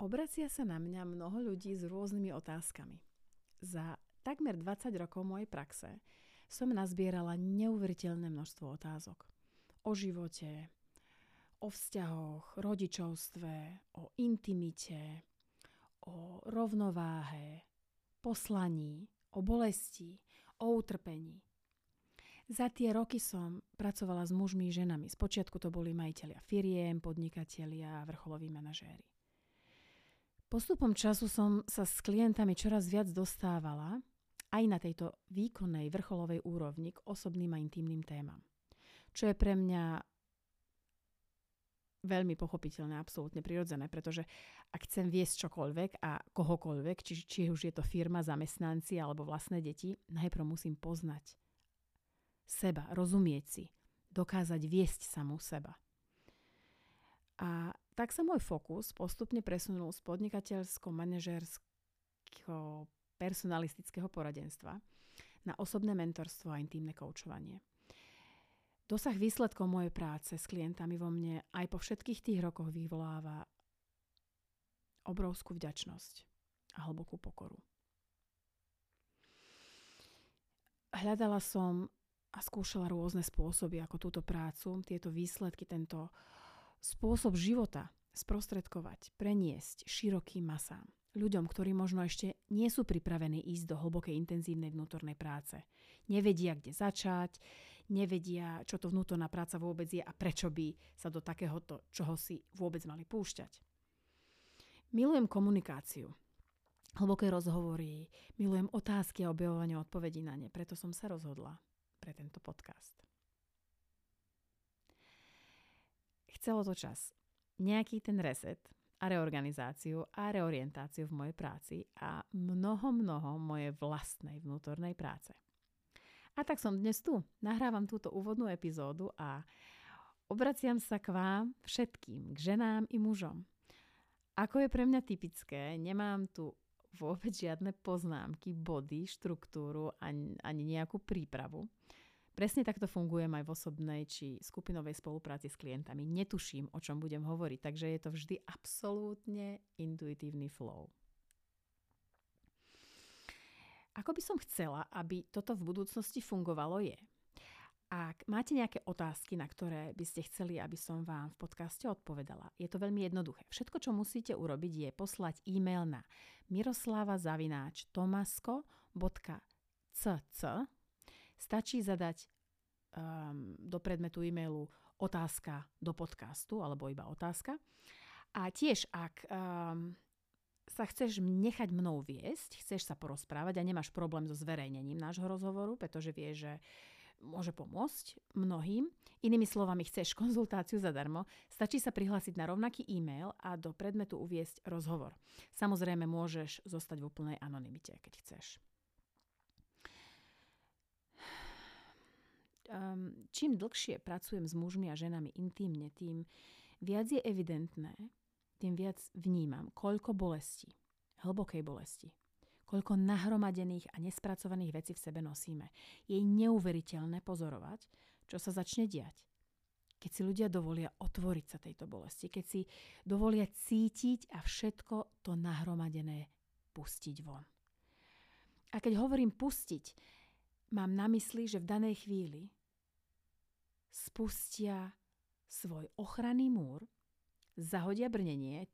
Obracia sa na mňa mnoho ľudí s rôznymi otázkami. Za takmer 20 rokov mojej praxe som nazbierala neuveriteľné množstvo otázok. O živote, o vzťahoch, rodičovstve, o intimite, o rovnováhe, poslaní, o bolesti, o utrpení. Za tie roky som pracovala s mužmi, ženami. Spočiatku to boli majiteľia firiem, podnikatelia, vrcholoví manažéri. Postupom času som sa s klientami čoraz viac dostávala aj na tejto výkonnej vrcholovej úrovni k osobným a intimným témam. Čo je pre mňa veľmi pochopiteľné, absolútne prirodzené, pretože ak chcem viesť čokoľvek a kohokoľvek, či, či už je to firma, zamestnanci alebo vlastné deti, najprv musím poznať seba, rozumieť si, dokázať viesť samú seba. A tak sa môj fokus postupne presunul z podnikateľsko-manažerského personalistického poradenstva na osobné mentorstvo a intimné koučovanie. Dosah výsledkov mojej práce s klientami vo mne aj po všetkých tých rokoch vyvoláva obrovskú vďačnosť a hlbokú pokoru. Hľadala som a skúšala rôzne spôsoby, ako túto prácu, tieto výsledky, tento spôsob života sprostredkovať, preniesť širokým masám. Ľuďom, ktorí možno ešte nie sú pripravení ísť do hlbokej intenzívnej vnútornej práce. Nevedia, kde začať, nevedia, čo to vnútorná práca vôbec je a prečo by sa do takéhoto čoho si vôbec mali púšťať. Milujem komunikáciu, hlboké rozhovory, milujem otázky a objavovanie odpovedí na ne, preto som sa rozhodla pre tento podcast. Chcelo to čas. Nejaký ten reset a reorganizáciu a reorientáciu v mojej práci a mnoho, mnoho mojej vlastnej vnútornej práce. A tak som dnes tu. Nahrávam túto úvodnú epizódu a obraciam sa k vám všetkým, k ženám i mužom. Ako je pre mňa typické, nemám tu vôbec žiadne poznámky, body, štruktúru ani, ani nejakú prípravu. Presne takto fungujem aj v osobnej či skupinovej spolupráci s klientami. Netuším, o čom budem hovoriť, takže je to vždy absolútne intuitívny flow. Ako by som chcela, aby toto v budúcnosti fungovalo je. Ak máte nejaké otázky, na ktoré by ste chceli, aby som vám v podcaste odpovedala, je to veľmi jednoduché. Všetko, čo musíte urobiť, je poslať e-mail na miroslavazavináč.tomasko.cc Stačí zadať um, do predmetu e-mailu otázka do podcastu alebo iba otázka. A tiež, ak um, sa chceš nechať mnou viesť, chceš sa porozprávať a nemáš problém so zverejnením nášho rozhovoru, pretože vieš, že môže pomôcť mnohým. Inými slovami, chceš konzultáciu zadarmo, stačí sa prihlásiť na rovnaký e-mail a do predmetu uviesť rozhovor. Samozrejme, môžeš zostať v úplnej anonimite, keď chceš. Um, čím dlhšie pracujem s mužmi a ženami intimne, tým viac je evidentné, tým viac vnímam, koľko bolesti, hlbokej bolesti, koľko nahromadených a nespracovaných vecí v sebe nosíme. Je neuveriteľné pozorovať, čo sa začne diať. Keď si ľudia dovolia otvoriť sa tejto bolesti, keď si dovolia cítiť a všetko to nahromadené pustiť von. A keď hovorím pustiť, mám na mysli, že v danej chvíli spustia svoj ochranný múr, zahodia brnenie,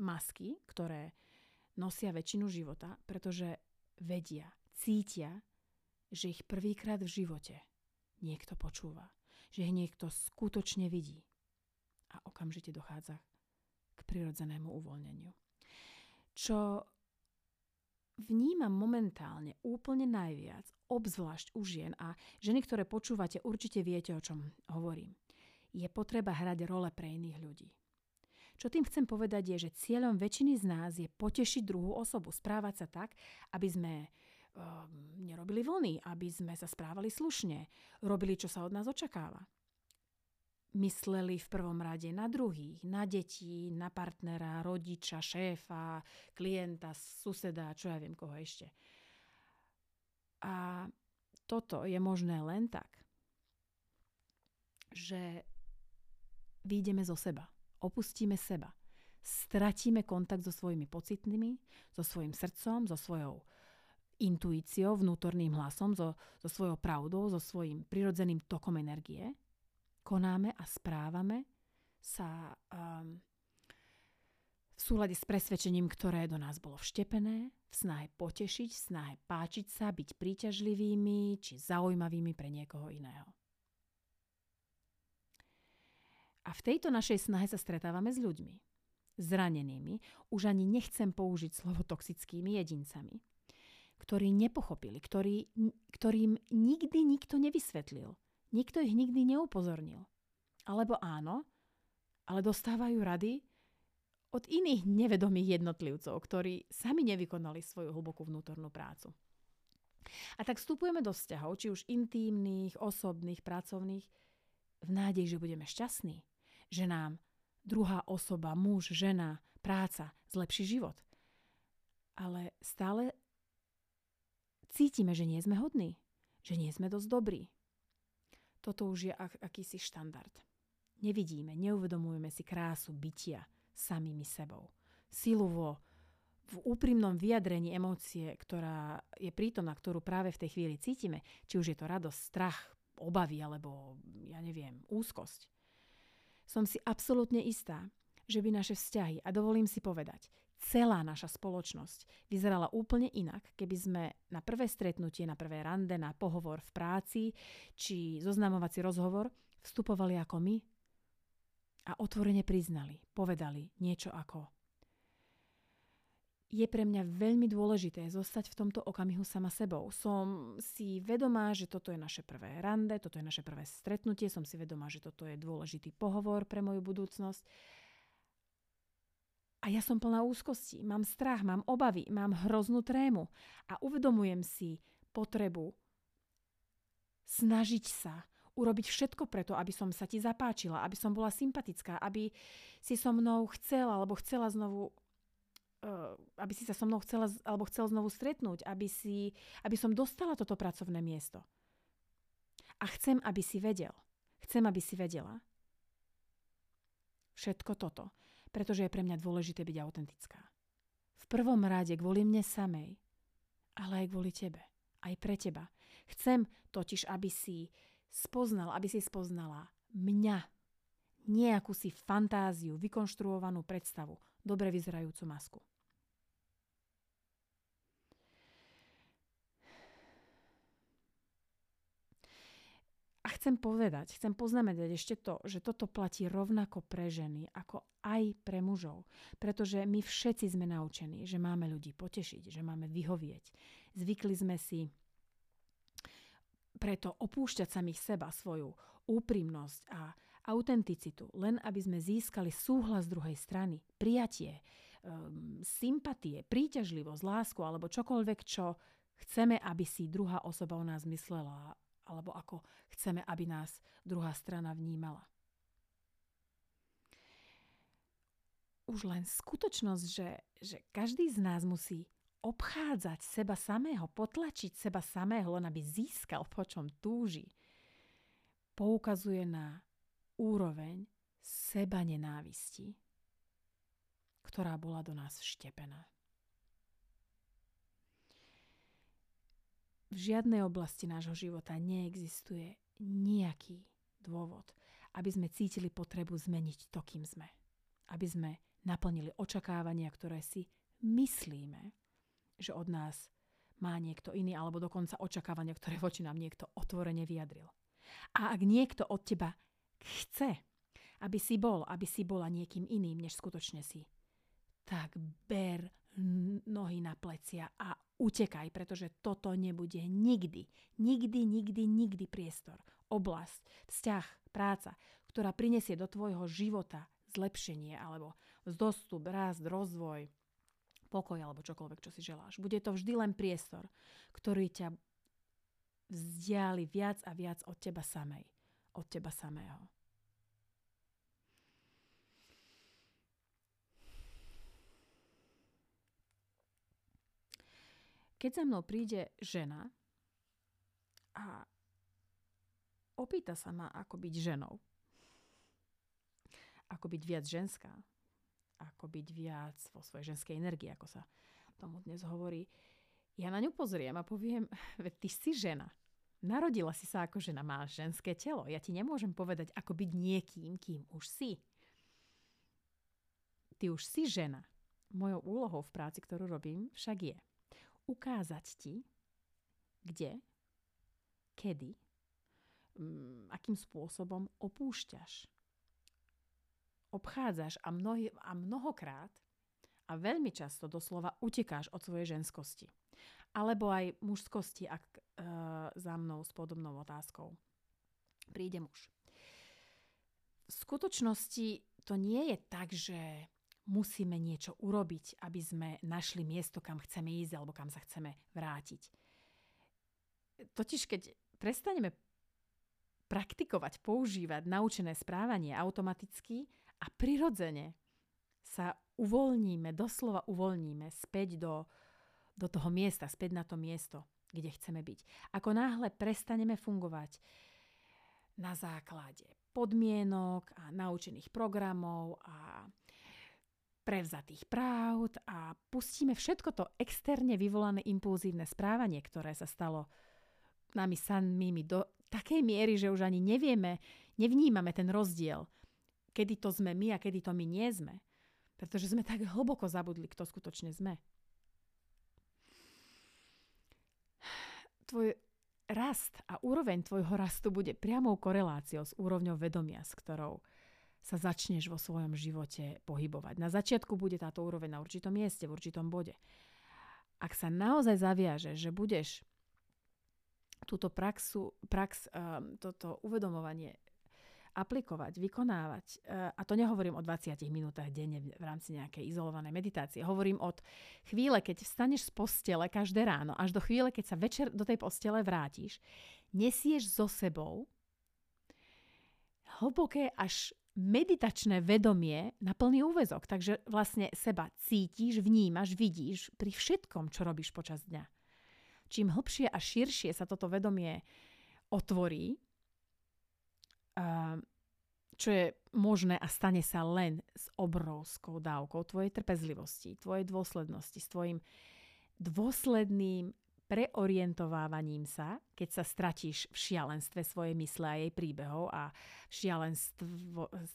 masky, ktoré nosia väčšinu života, pretože vedia, cítia, že ich prvýkrát v živote niekto počúva, že ich niekto skutočne vidí. A okamžite dochádza k prirodzenému uvoľneniu. Čo vnímam momentálne úplne najviac, obzvlášť u žien a ženy, ktoré počúvate, určite viete, o čom hovorím. Je potreba hrať role pre iných ľudí. Čo tým chcem povedať je, že cieľom väčšiny z nás je potešiť druhú osobu, správať sa tak, aby sme e, nerobili vlny, aby sme sa správali slušne, robili, čo sa od nás očakáva mysleli v prvom rade na druhých, na deti, na partnera, rodiča, šéfa, klienta, suseda, čo ja viem koho ešte. A toto je možné len tak, že výjdeme zo seba, opustíme seba, stratíme kontakt so svojimi pocitmi, so svojim srdcom, so svojou intuíciou, vnútorným hlasom, so, so svojou pravdou, so svojím prirodzeným tokom energie, konáme a správame sa um, v súlade s presvedčením, ktoré do nás bolo vštepené, v snahe potešiť, v snahe páčiť sa, byť príťažlivými či zaujímavými pre niekoho iného. A v tejto našej snahe sa stretávame s ľuďmi. Zranenými, už ani nechcem použiť slovo toxickými jedincami, ktorí nepochopili, ktorí, ktorým nikdy nikto nevysvetlil, nikto ich nikdy neupozornil. Alebo áno, ale dostávajú rady, od iných nevedomých jednotlivcov, ktorí sami nevykonali svoju hlbokú vnútornú prácu. A tak vstupujeme do vzťahov, či už intímnych, osobných, pracovných, v nádej, že budeme šťastní, že nám druhá osoba, muž, žena, práca zlepší život. Ale stále cítime, že nie sme hodní, že nie sme dosť dobrí. Toto už je ak- akýsi štandard. Nevidíme, neuvedomujeme si krásu bytia, samými sebou. Silu vo, v úprimnom vyjadrení emócie, ktorá je prítomná, ktorú práve v tej chvíli cítime, či už je to radosť, strach, obavy alebo, ja neviem, úzkosť. Som si absolútne istá, že by naše vzťahy, a dovolím si povedať, celá naša spoločnosť vyzerala úplne inak, keby sme na prvé stretnutie, na prvé rande, na pohovor v práci či zoznamovací rozhovor vstupovali ako my, a otvorene priznali, povedali niečo ako je pre mňa veľmi dôležité zostať v tomto okamihu sama sebou. Som si vedomá, že toto je naše prvé rande, toto je naše prvé stretnutie, som si vedomá, že toto je dôležitý pohovor pre moju budúcnosť. A ja som plná úzkosti, mám strach, mám obavy, mám hroznú trému a uvedomujem si potrebu snažiť sa, urobiť všetko preto, aby som sa ti zapáčila, aby som bola sympatická, aby si so mnou chcela alebo chcela znovu uh, aby si sa so mnou chcela alebo chcel znovu stretnúť, aby, si, aby som dostala toto pracovné miesto. A chcem, aby si vedel. Chcem, aby si vedela. Všetko toto. Pretože je pre mňa dôležité byť autentická. V prvom rade kvôli mne samej, ale aj kvôli tebe. Aj pre teba. Chcem totiž, aby si spoznal, aby si spoznala mňa, nejakú si fantáziu, vykonštruovanú predstavu, dobre vyzerajúcu masku. Chcem povedať, chcem poznamenať ešte to, že toto platí rovnako pre ženy, ako aj pre mužov. Pretože my všetci sme naučení, že máme ľudí potešiť, že máme vyhovieť. Zvykli sme si preto opúšťať samých seba, svoju úprimnosť a autenticitu, len aby sme získali súhlas druhej strany, prijatie, um, sympatie, príťažlivosť, lásku alebo čokoľvek, čo chceme, aby si druhá osoba o nás myslela alebo ako chceme, aby nás druhá strana vnímala. Už len skutočnosť, že, že každý z nás musí obchádzať seba samého, potlačiť seba samého, len aby získal, po čom túži, poukazuje na úroveň seba nenávisti, ktorá bola do nás vštepená. V žiadnej oblasti nášho života neexistuje nejaký dôvod, aby sme cítili potrebu zmeniť to, kým sme. Aby sme naplnili očakávania, ktoré si myslíme, že od nás má niekto iný, alebo dokonca očakávania, ktoré voči nám niekto otvorene vyjadril. A ak niekto od teba chce, aby si bol, aby si bola niekým iným, než skutočne si, tak ber nohy na plecia a utekaj, pretože toto nebude nikdy, nikdy, nikdy, nikdy priestor, oblasť, vzťah, práca, ktorá prinesie do tvojho života zlepšenie alebo zostup, rast, rozvoj, pokoj alebo čokoľvek, čo si želáš. Bude to vždy len priestor, ktorý ťa vzdiali viac a viac od teba samej, od teba samého. Keď za mnou príde žena a opýta sa ma, ako byť ženou, ako byť viac ženská, ako byť viac vo svojej ženskej energii, ako sa tomu dnes hovorí, ja na ňu pozriem a poviem, veď ty si žena. Narodila si sa ako žena, máš ženské telo. Ja ti nemôžem povedať, ako byť niekým, kým už si. Ty už si žena. Mojou úlohou v práci, ktorú robím, však je ukázať ti, kde, kedy, mm, akým spôsobom opúšťaš, obchádzaš a, mnohy, a mnohokrát a veľmi často doslova utekáš od svojej ženskosti alebo aj mužskosti, ak uh, za mnou s podobnou otázkou príde muž. V skutočnosti to nie je tak, že musíme niečo urobiť, aby sme našli miesto, kam chceme ísť alebo kam sa chceme vrátiť. Totiž keď prestaneme praktikovať, používať naučené správanie automaticky a prirodzene sa uvoľníme, doslova uvoľníme späť do do toho miesta, späť na to miesto, kde chceme byť. Ako náhle prestaneme fungovať na základe podmienok a naučených programov a prevzatých práv a pustíme všetko to externe vyvolané impulzívne správanie, ktoré sa stalo nami samými do takej miery, že už ani nevieme, nevnímame ten rozdiel, kedy to sme my a kedy to my nie sme. Pretože sme tak hlboko zabudli, kto skutočne sme. tvoj rast a úroveň tvojho rastu bude priamou koreláciou s úrovňou vedomia, s ktorou sa začneš vo svojom živote pohybovať. Na začiatku bude táto úroveň na určitom mieste, v určitom bode. Ak sa naozaj zaviaže, že budeš túto praxu, prax, um, toto uvedomovanie aplikovať, vykonávať. E, a to nehovorím o 20 minútach denne v rámci nejakej izolovanej meditácie. Hovorím od chvíle, keď vstaneš z postele každé ráno, až do chvíle, keď sa večer do tej postele vrátiš, nesieš so sebou hlboké až meditačné vedomie na plný úvezok. Takže vlastne seba cítiš, vnímaš, vidíš pri všetkom, čo robíš počas dňa. Čím hlbšie a širšie sa toto vedomie otvorí, čo je možné a stane sa len s obrovskou dávkou tvojej trpezlivosti, tvojej dôslednosti, s tvojim dôsledným preorientovávaním sa, keď sa stratíš v šialenstve svojej mysle a jej príbehov a v šialenstve,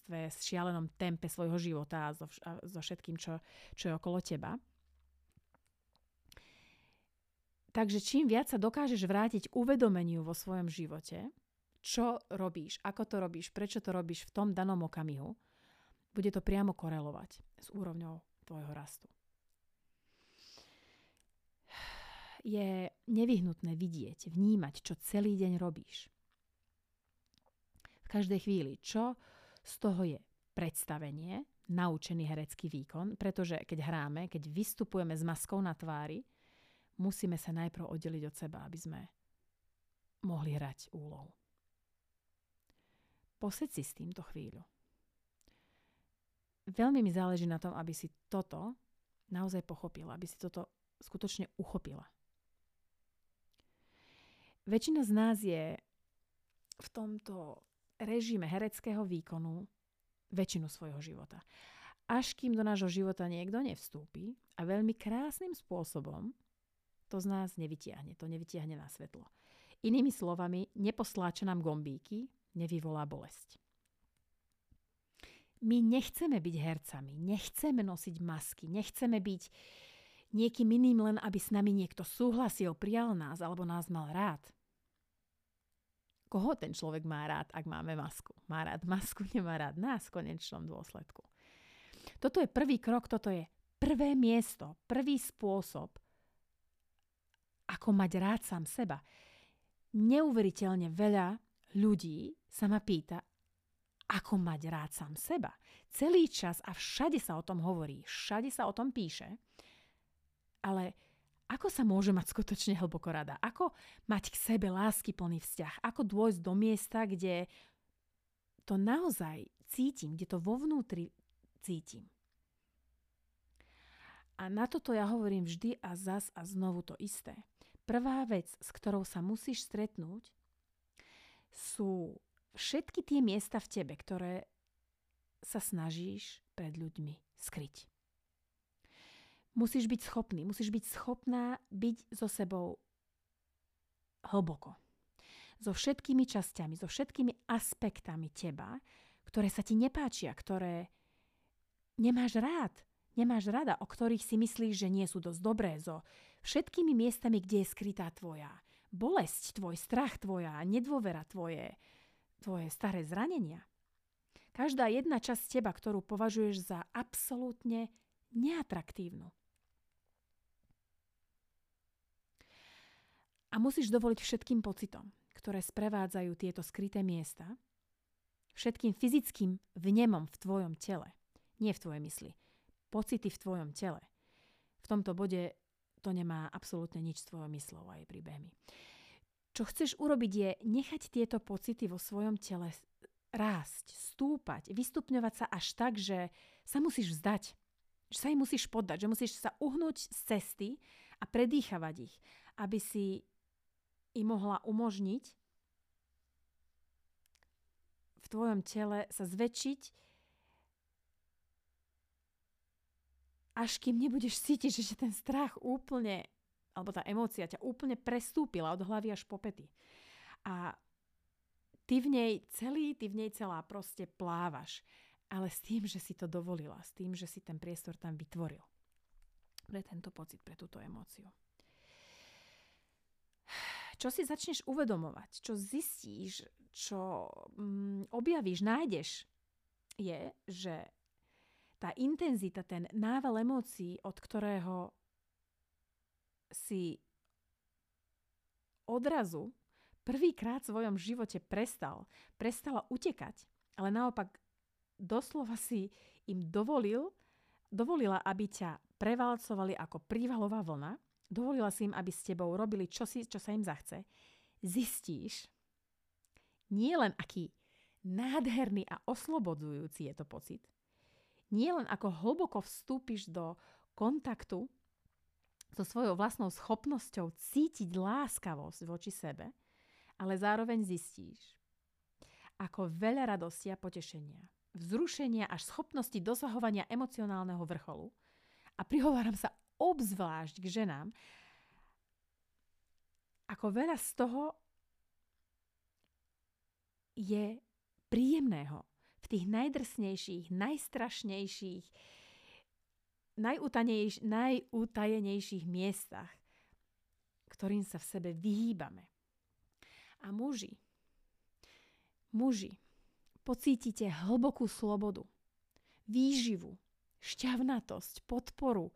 v šialenom tempe svojho života a so, a so všetkým, čo, čo je okolo teba. Takže čím viac sa dokážeš vrátiť uvedomeniu vo svojom živote, čo robíš, ako to robíš, prečo to robíš v tom danom okamihu, bude to priamo korelovať s úrovňou tvojho rastu. Je nevyhnutné vidieť, vnímať, čo celý deň robíš. V každej chvíli, čo z toho je predstavenie, naučený herecký výkon, pretože keď hráme, keď vystupujeme s maskou na tvári, musíme sa najprv oddeliť od seba, aby sme mohli hrať úlohu. Poseď si s týmto chvíľu. Veľmi mi záleží na tom, aby si toto naozaj pochopila, aby si toto skutočne uchopila. Väčšina z nás je v tomto režime hereckého výkonu väčšinu svojho života. Až kým do nášho života niekto nevstúpi a veľmi krásnym spôsobom to z nás nevytiahne, to nevytiahne na svetlo. Inými slovami, neposláča nám gombíky, nevyvolá bolesť. My nechceme byť hercami, nechceme nosiť masky, nechceme byť niekým iným len, aby s nami niekto súhlasil, prijal nás alebo nás mal rád. Koho ten človek má rád, ak máme masku? Má rád masku, nemá rád nás v konečnom dôsledku. Toto je prvý krok, toto je prvé miesto, prvý spôsob, ako mať rád sám seba. Neuveriteľne veľa ľudí sa ma pýta, ako mať rád sám seba. Celý čas a všade sa o tom hovorí, všade sa o tom píše, ale ako sa môže mať skutočne hlboko rada? Ako mať k sebe lásky plný vzťah? Ako dôjsť do miesta, kde to naozaj cítim, kde to vo vnútri cítim? A na toto ja hovorím vždy a zas a znovu to isté. Prvá vec, s ktorou sa musíš stretnúť, sú všetky tie miesta v tebe, ktoré sa snažíš pred ľuďmi skryť. Musíš byť schopný, musíš byť schopná byť so sebou hlboko. So všetkými časťami, so všetkými aspektami teba, ktoré sa ti nepáčia, ktoré nemáš rád, nemáš rada, o ktorých si myslíš, že nie sú dosť dobré, so všetkými miestami, kde je skrytá tvoja bolesť, tvoj strach, tvoja nedôvera, tvoje, tvoje staré zranenia. Každá jedna časť teba, ktorú považuješ za absolútne neatraktívnu. A musíš dovoliť všetkým pocitom, ktoré sprevádzajú tieto skryté miesta, všetkým fyzickým vnemom v tvojom tele, nie v tvojej mysli, pocity v tvojom tele. V tomto bode to nemá absolútne nič s tvojou myslou a jej príbehmi. Čo chceš urobiť je nechať tieto pocity vo svojom tele rásť, stúpať, vystupňovať sa až tak, že sa musíš vzdať. Že sa im musíš poddať, že musíš sa uhnúť z cesty a predýchavať ich, aby si im mohla umožniť v tvojom tele sa zväčšiť až kým nebudeš cítiť, že ten strach úplne, alebo tá emócia ťa úplne prestúpila od hlavy až po pety. A ty v nej celý, ty v nej celá proste plávaš. Ale s tým, že si to dovolila, s tým, že si ten priestor tam vytvoril. Pre tento pocit, pre túto emóciu. Čo si začneš uvedomovať, čo zistíš, čo mm, objavíš, nájdeš, je, že tá intenzita, ten nával emócií, od ktorého si odrazu prvýkrát v svojom živote prestal, prestala utekať, ale naopak doslova si im dovolil, dovolila, aby ťa prevalcovali ako prívalová vlna, dovolila si im, aby s tebou robili čosi, čo sa im zachce, zistíš nie len aký nádherný a oslobodzujúci je to pocit, nie len ako hlboko vstúpiš do kontaktu so svojou vlastnou schopnosťou cítiť láskavosť voči sebe, ale zároveň zistíš, ako veľa radosti a potešenia, vzrušenia až schopnosti dosahovania emocionálneho vrcholu. A prihováram sa obzvlášť k ženám, ako veľa z toho je príjemného v tých najdrsnejších, najstrašnejších, najutajenejš, najutajenejších miestach, ktorým sa v sebe vyhýbame. A muži, muži, pocítite hlbokú slobodu, výživu, šťavnatosť, podporu,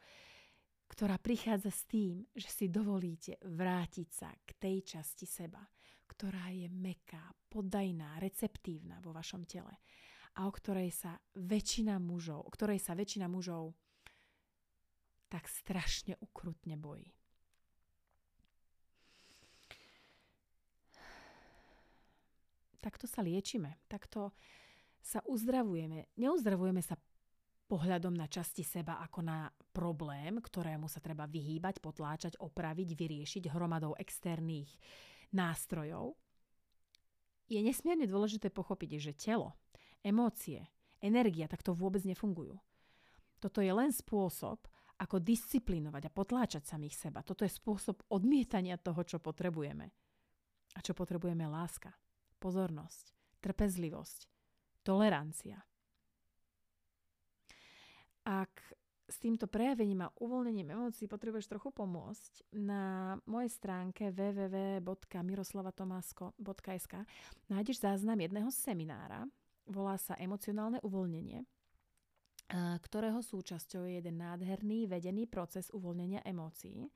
ktorá prichádza s tým, že si dovolíte vrátiť sa k tej časti seba, ktorá je meká, podajná, receptívna vo vašom tele a o ktorej sa väčšina mužov, o ktorej sa väčšina mužov tak strašne ukrutne bojí. Takto sa liečime, takto sa uzdravujeme. Neuzdravujeme sa pohľadom na časti seba ako na problém, ktorému sa treba vyhýbať, potláčať, opraviť, vyriešiť hromadou externých nástrojov. Je nesmierne dôležité pochopiť, že telo, emócie, energia takto vôbec nefungujú. Toto je len spôsob, ako disciplinovať a potláčať samých seba. Toto je spôsob odmietania toho, čo potrebujeme. A čo potrebujeme láska, pozornosť, trpezlivosť, tolerancia. Ak s týmto prejavením a uvoľnením emócií potrebuješ trochu pomôcť, na mojej stránke www.miroslavatomasko.sk nájdeš záznam jedného seminára, Volá sa emocionálne uvoľnenie, ktorého súčasťou je jeden nádherný vedený proces uvoľnenia emócií.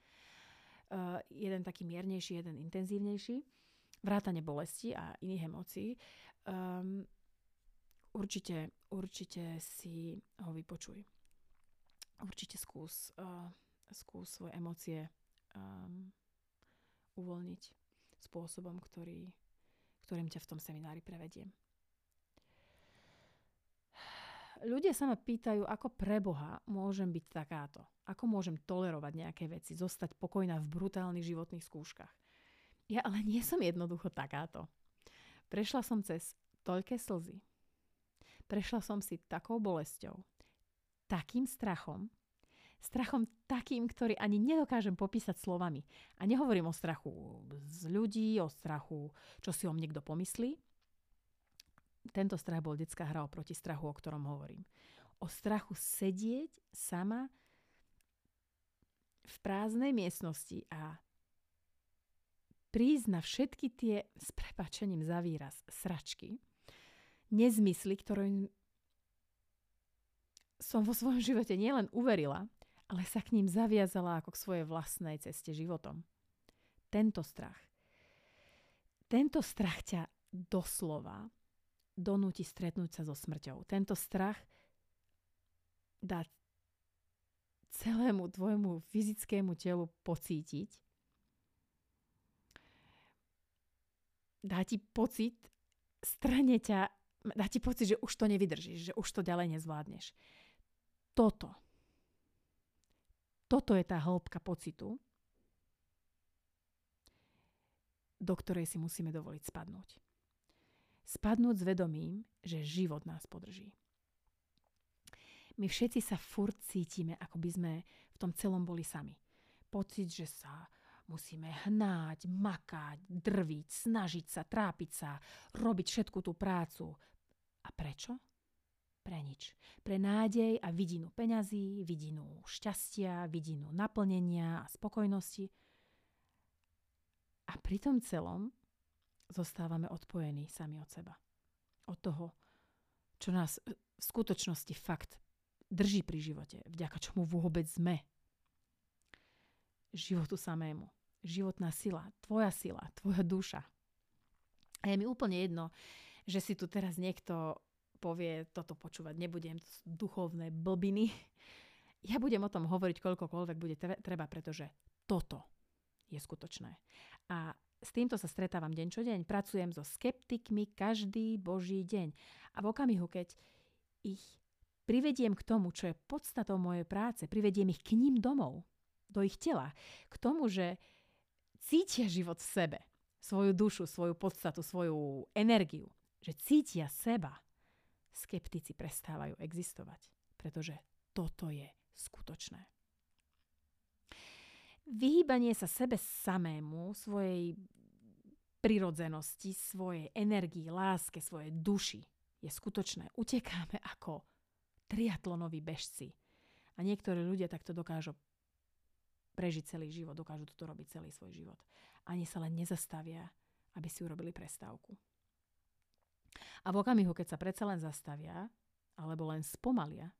Jeden taký miernejší, jeden intenzívnejší. Vrátane bolesti a iných emócií. Um, určite, určite si ho vypočuj. Určite skús, uh, skús svoje emócie um, uvoľniť spôsobom, ktorý, ktorým ťa v tom seminári prevediem. Ľudia sa ma pýtajú, ako pre Boha môžem byť takáto. Ako môžem tolerovať nejaké veci, zostať pokojná v brutálnych životných skúškach. Ja ale nie som jednoducho takáto. Prešla som cez toľké slzy. Prešla som si takou bolesťou, takým strachom, strachom takým, ktorý ani nedokážem popísať slovami. A nehovorím o strachu z ľudí, o strachu, čo si o niekto pomyslí. Tento strach bol detská hra oproti strachu, o ktorom hovorím. O strachu sedieť sama v prázdnej miestnosti a prísť na všetky tie, s prepačením za výraz, sračky, nezmysly, ktoré som vo svojom živote nielen uverila, ale sa k ním zaviazala ako k svojej vlastnej ceste životom. Tento strach. Tento strach ťa doslova donúti stretnúť sa so smrťou. Tento strach dá celému tvojmu fyzickému telu pocítiť. Dá ti pocit, strane ťa, dá ti pocit, že už to nevydržíš, že už to ďalej nezvládneš. Toto. Toto je tá hĺbka pocitu, do ktorej si musíme dovoliť spadnúť. Spadnúť s vedomím, že život nás podrží. My všetci sa furt cítime, ako by sme v tom celom boli sami. Pocit, že sa musíme hnáť, makať, drviť, snažiť sa, trápiť sa, robiť všetku tú prácu. A prečo? Pre nič. Pre nádej a vidinu peňazí, vidinu šťastia, vidinu naplnenia a spokojnosti. A pri tom celom zostávame odpojení sami od seba. Od toho, čo nás v skutočnosti fakt drží pri živote, vďaka čomu vôbec sme. Životu samému. Životná sila, tvoja sila, tvoja duša. A je mi úplne jedno, že si tu teraz niekto povie, toto počúvať nebudem, to sú duchovné blbiny. Ja budem o tom hovoriť koľkokoľvek bude treba, pretože toto je skutočné. A s týmto sa stretávam deň čo deň. Pracujem so skeptikmi každý boží deň. A v okamihu, keď ich privediem k tomu, čo je podstatou mojej práce, privediem ich k ním domov, do ich tela, k tomu, že cítia život v sebe, svoju dušu, svoju podstatu, svoju energiu, že cítia seba, skeptici prestávajú existovať, pretože toto je skutočné. Vyhýbanie sa sebe samému, svojej prirodzenosti, svojej energii, láske, svojej duši je skutočné. Utekáme ako triatlonoví bežci. A niektorí ľudia takto dokážu prežiť celý život, dokážu toto robiť celý svoj život. Ani sa len nezastavia, aby si urobili prestávku. A v okamihu, keď sa predsa len zastavia, alebo len spomalia,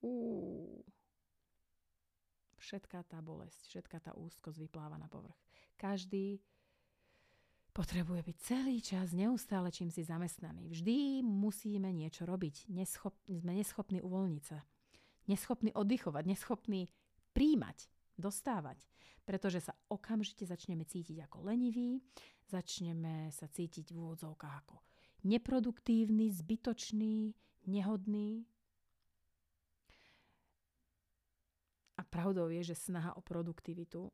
ú, všetká tá bolesť, všetká tá úzkosť vypláva na povrch. Každý potrebuje byť celý čas neustále čím si zamestnaný. Vždy musíme niečo robiť. Neschop, sme neschopní uvoľniť sa. Neschopní oddychovať, neschopní príjmať, dostávať. Pretože sa okamžite začneme cítiť ako leniví, začneme sa cítiť v úvodzovkách ako neproduktívny, zbytočný, nehodný. A pravdou je, že snaha o produktivitu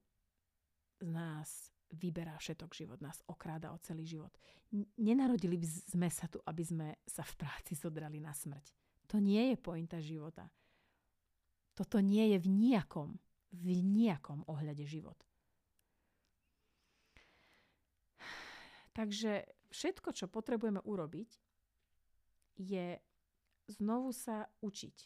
z nás vyberá všetok život, nás okráda o celý život. Nenarodili sme sa tu, aby sme sa v práci zodrali na smrť. To nie je pointa života. Toto nie je v nijakom, v nijakom ohľade život. Takže všetko, čo potrebujeme urobiť, je znovu sa učiť.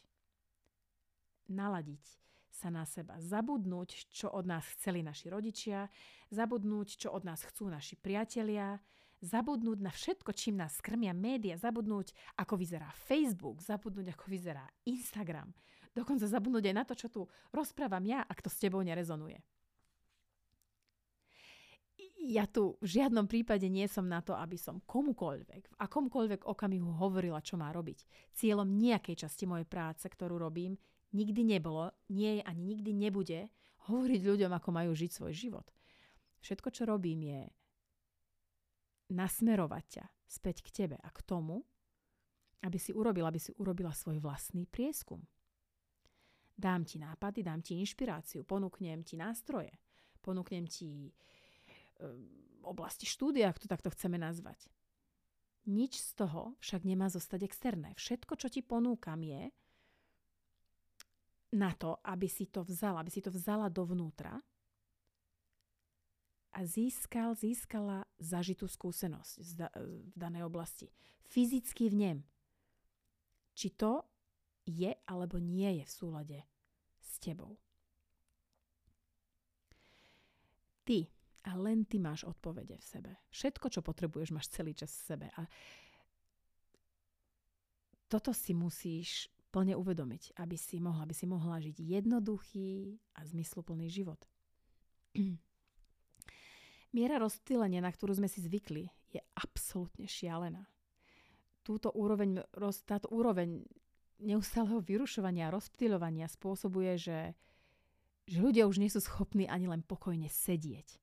Naladiť sa na seba. Zabudnúť, čo od nás chceli naši rodičia, zabudnúť, čo od nás chcú naši priatelia, zabudnúť na všetko, čím nás krmia média, zabudnúť, ako vyzerá Facebook, zabudnúť, ako vyzerá Instagram, dokonca zabudnúť aj na to, čo tu rozprávam ja, ak to s tebou nerezonuje ja tu v žiadnom prípade nie som na to, aby som komukoľvek, v akomkoľvek okamihu hovorila, čo má robiť. Cieľom nejakej časti mojej práce, ktorú robím, nikdy nebolo, nie je ani nikdy nebude hovoriť ľuďom, ako majú žiť svoj život. Všetko, čo robím, je nasmerovať ťa späť k tebe a k tomu, aby si urobila, aby si urobila svoj vlastný prieskum. Dám ti nápady, dám ti inšpiráciu, ponúknem ti nástroje, ponúknem ti oblasti štúdia, ak to takto chceme nazvať. Nič z toho však nemá zostať externé. Všetko, čo ti ponúkam je, na to, aby si to vzala, aby si to vzala dovnútra a získal, získala zažitú skúsenosť v danej oblasti. Fyzicky v nem. Či to je alebo nie je v súlade s tebou. Ty a len ty máš odpovede v sebe. Všetko, čo potrebuješ, máš celý čas v sebe. A toto si musíš plne uvedomiť, aby si mohla, aby si mohla žiť jednoduchý a zmysluplný život. Miera rozptýlenia, na ktorú sme si zvykli, je absolútne šialená. Túto úroveň, táto úroveň neustáleho vyrušovania a rozptýľovania spôsobuje, že, že ľudia už nie sú schopní ani len pokojne sedieť.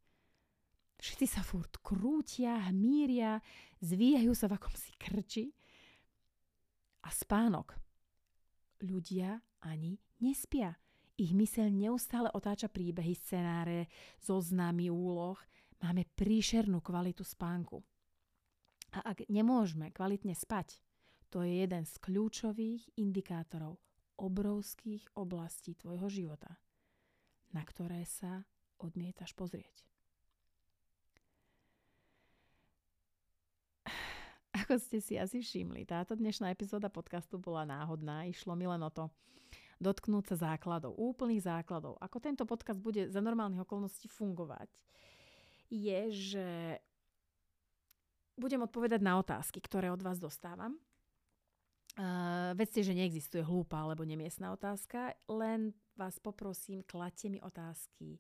Všetci sa furt krútia, hmíria, zvíjajú sa v akomsi krči. A spánok. Ľudia ani nespia. Ich myseľ neustále otáča príbehy, scenáre, zoznamy úloh. Máme príšernú kvalitu spánku. A ak nemôžeme kvalitne spať, to je jeden z kľúčových indikátorov obrovských oblastí tvojho života, na ktoré sa odmietaš pozrieť. Ako ste si asi všimli, táto dnešná epizóda podcastu bola náhodná. Išlo mi len o to dotknúť sa základov, úplných základov. Ako tento podcast bude za normálnych okolností fungovať, je, že budem odpovedať na otázky, ktoré od vás dostávam. Uh, vedzte, že neexistuje hlúpa alebo nemiestná otázka, len vás poprosím, kladte mi otázky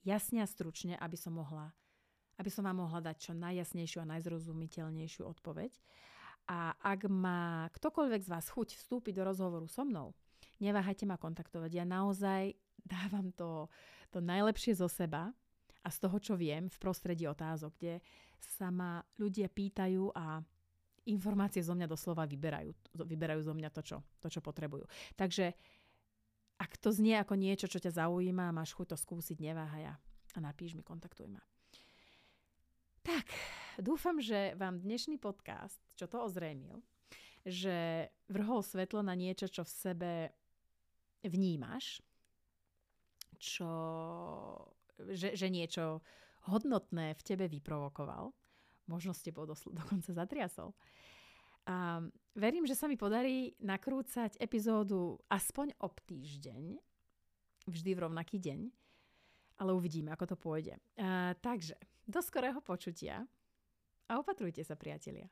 jasne a stručne, aby som mohla aby som vám mohla dať čo najjasnejšiu a najzrozumiteľnejšiu odpoveď. A ak má ktokoľvek z vás chuť vstúpiť do rozhovoru so mnou, neváhajte ma kontaktovať. Ja naozaj dávam to, to najlepšie zo seba a z toho, čo viem v prostredí otázok, kde sa ma ľudia pýtajú a informácie zo mňa doslova vyberajú. Vyberajú zo mňa to, čo, to, čo potrebujú. Takže ak to znie ako niečo, čo ťa zaujíma máš chuť to skúsiť, neváhaj a napíš mi, kontaktuj ma. Tak, dúfam, že vám dnešný podcast, čo to ozrejmil, že vrhol svetlo na niečo, čo v sebe vnímaš, čo, že, že niečo hodnotné v tebe vyprovokoval. Možno s tebou dosl- dokonca zatriasol. A verím, že sa mi podarí nakrúcať epizódu aspoň ob týždeň, vždy v rovnaký deň, ale uvidíme, ako to pôjde. A, takže, do skorého počutia a opatrujte sa, priatelia.